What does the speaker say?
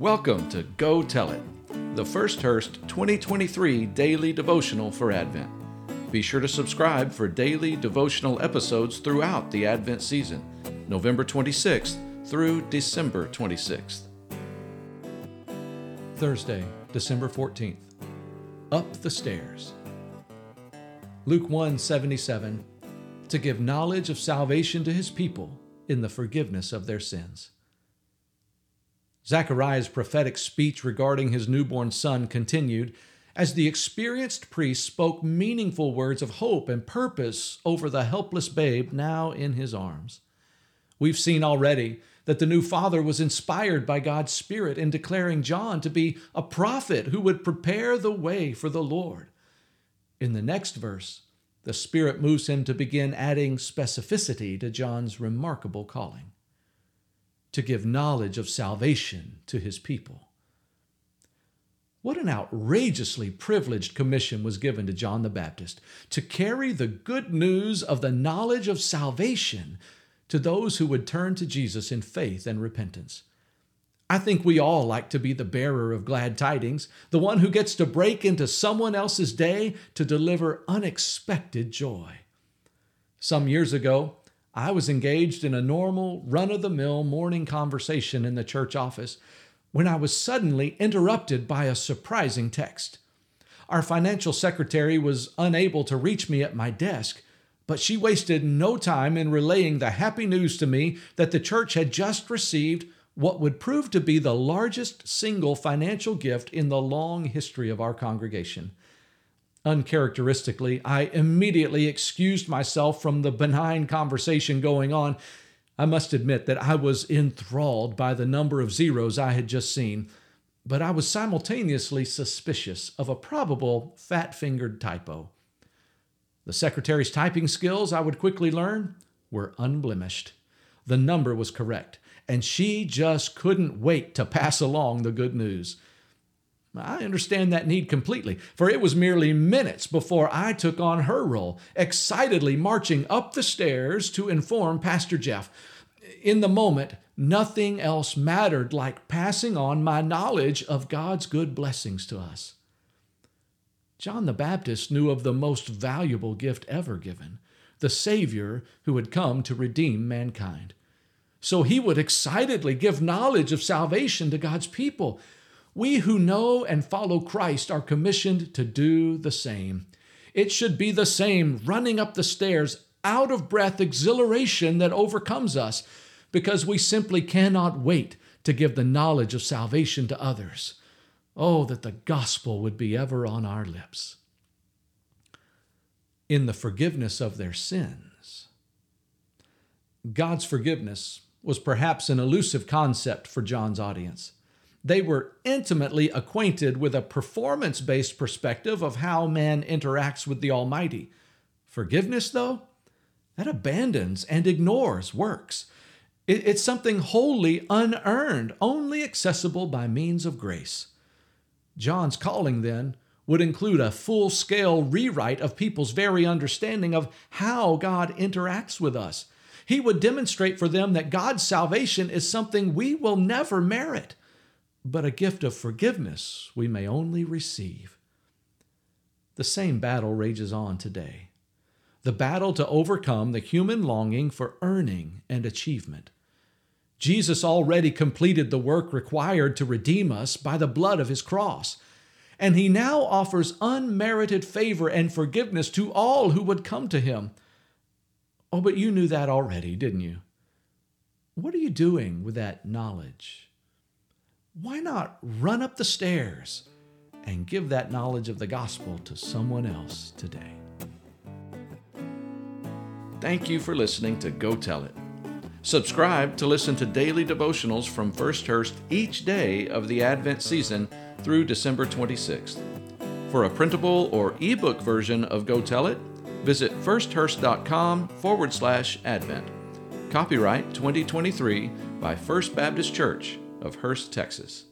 Welcome to Go Tell It, the First Hurst 2023 daily devotional for Advent. Be sure to subscribe for daily devotional episodes throughout the Advent season, November 26th through December 26th. Thursday, December 14th. Up the Stairs. Luke 1:77 To give knowledge of salvation to his people in the forgiveness of their sins. Zechariah's prophetic speech regarding his newborn son continued as the experienced priest spoke meaningful words of hope and purpose over the helpless babe now in his arms. We've seen already that the new father was inspired by God's Spirit in declaring John to be a prophet who would prepare the way for the Lord. In the next verse, the Spirit moves him to begin adding specificity to John's remarkable calling to give knowledge of salvation to his people. What an outrageously privileged commission was given to John the Baptist to carry the good news of the knowledge of salvation to those who would turn to Jesus in faith and repentance. I think we all like to be the bearer of glad tidings, the one who gets to break into someone else's day to deliver unexpected joy. Some years ago, I was engaged in a normal, run of the mill morning conversation in the church office when I was suddenly interrupted by a surprising text. Our financial secretary was unable to reach me at my desk, but she wasted no time in relaying the happy news to me that the church had just received what would prove to be the largest single financial gift in the long history of our congregation. Uncharacteristically, I immediately excused myself from the benign conversation going on. I must admit that I was enthralled by the number of zeros I had just seen, but I was simultaneously suspicious of a probable fat fingered typo. The secretary's typing skills, I would quickly learn, were unblemished. The number was correct, and she just couldn't wait to pass along the good news. I understand that need completely, for it was merely minutes before I took on her role, excitedly marching up the stairs to inform Pastor Jeff. In the moment, nothing else mattered like passing on my knowledge of God's good blessings to us. John the Baptist knew of the most valuable gift ever given the Savior who had come to redeem mankind. So he would excitedly give knowledge of salvation to God's people. We who know and follow Christ are commissioned to do the same. It should be the same running up the stairs, out of breath exhilaration that overcomes us because we simply cannot wait to give the knowledge of salvation to others. Oh, that the gospel would be ever on our lips. In the forgiveness of their sins. God's forgiveness was perhaps an elusive concept for John's audience. They were intimately acquainted with a performance based perspective of how man interacts with the Almighty. Forgiveness, though, that abandons and ignores works. It's something wholly unearned, only accessible by means of grace. John's calling, then, would include a full scale rewrite of people's very understanding of how God interacts with us. He would demonstrate for them that God's salvation is something we will never merit but a gift of forgiveness we may only receive. The same battle rages on today the battle to overcome the human longing for earning and achievement. Jesus already completed the work required to redeem us by the blood of his cross, and he now offers unmerited favor and forgiveness to all who would come to him. Oh, but you knew that already, didn't you? What are you doing with that knowledge? Why not run up the stairs and give that knowledge of the gospel to someone else today? Thank you for listening to Go Tell It. Subscribe to listen to daily devotionals from First Hurst each day of the Advent season through December 26th. For a printable or ebook version of Go Tell It, visit firsthurst.com forward slash Advent. Copyright 2023 by First Baptist Church of Hurst, Texas.